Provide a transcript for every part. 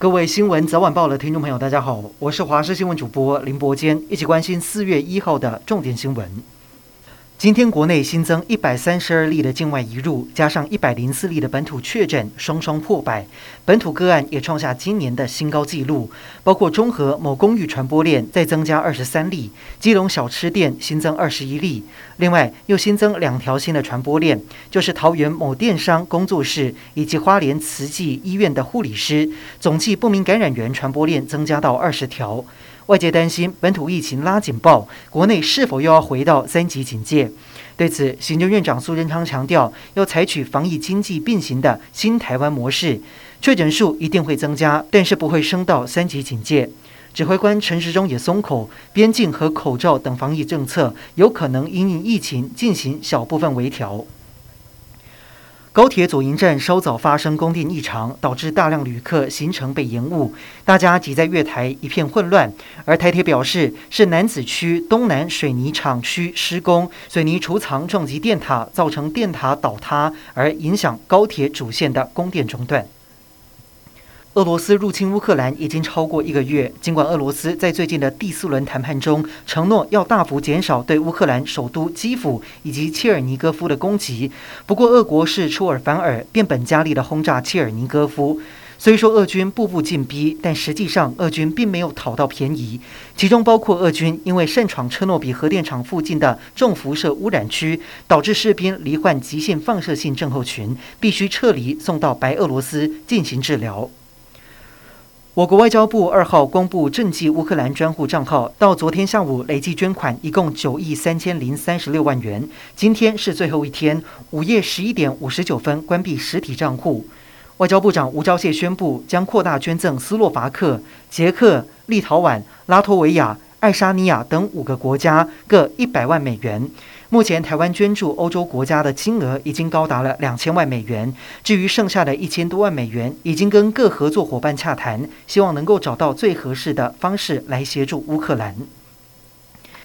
各位新闻早晚报的听众朋友，大家好，我是华视新闻主播林伯坚，一起关心四月一号的重点新闻。今天国内新增一百三十二例的境外移入，加上一百零四例的本土确诊，双双破百。本土个案也创下今年的新高纪录，包括中和某公寓传播链再增加二十三例，基隆小吃店新增二十一例。另外又新增两条新的传播链，就是桃园某电商工作室以及花莲慈济医院的护理师，总计不明感染源传播链增加到二十条。外界担心本土疫情拉警报，国内是否又要回到三级警戒？对此，行政院长苏贞昌强调，要采取防疫经济并行的新台湾模式，确诊数一定会增加，但是不会升到三级警戒。指挥官陈时中也松口，边境和口罩等防疫政策有可能因应疫情进行小部分微调。高铁左营站稍早发生供电异常，导致大量旅客行程被延误，大家挤在月台一片混乱。而台铁表示，是南子区东南水泥厂区施工，水泥储藏撞击电塔，造成电塔倒塌，而影响高铁主线的供电中断。俄罗斯入侵乌克兰已经超过一个月。尽管俄罗斯在最近的第四轮谈判中承诺要大幅减少对乌克兰首都基辅以及切尔尼戈夫的攻击，不过俄国是出尔反尔，变本加厉地轰炸切尔尼戈夫。虽说俄军步步进逼，但实际上俄军并没有讨到便宜，其中包括俄军因为擅闯车诺比核电厂附近的重辐射污染区，导致士兵罹患急性放射性症候群，必须撤离送到白俄罗斯进行治疗。我国外交部二号公布賑济乌克兰专户账号，到昨天下午累计捐款一共九亿三千零三十六万元。今天是最后一天，午夜十一点五十九分关闭实体账户。外交部长吴钊燮宣布，将扩大捐赠斯洛伐克、捷克、立陶宛、拉脱维亚、爱沙尼亚等五个国家各一百万美元。目前，台湾捐助欧洲国家的金额已经高达了两千万美元。至于剩下的一千多万美元，已经跟各合作伙伴洽谈，希望能够找到最合适的方式来协助乌克兰。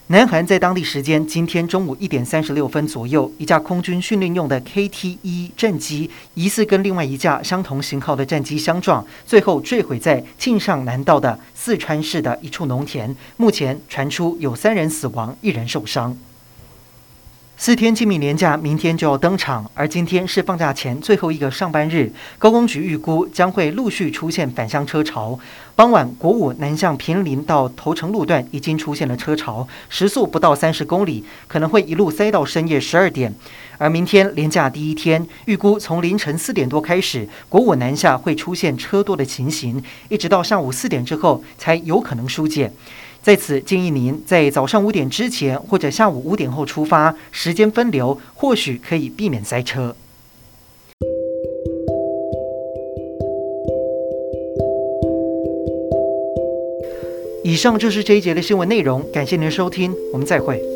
南韩在当地时间今天中午一点三十六分左右，一架空军训练用的 KT-1 战机疑似跟另外一架相同型号的战机相撞，最后坠毁在庆尚南道的四川市的一处农田。目前传出有三人死亡，一人受伤。四天清明连假明天就要登场，而今天是放假前最后一个上班日。高公局预估将会陆续出现返乡车潮。傍晚，国五南向平林到头城路段已经出现了车潮，时速不到三十公里，可能会一路塞到深夜十二点。而明天连假第一天，预估从凌晨四点多开始，国五南下会出现车多的情形，一直到上午四点之后才有可能疏解。在此建议您在早上五点之前或者下午五点后出发，时间分流，或许可以避免塞车。以上就是这一节的新闻内容，感谢您的收听，我们再会。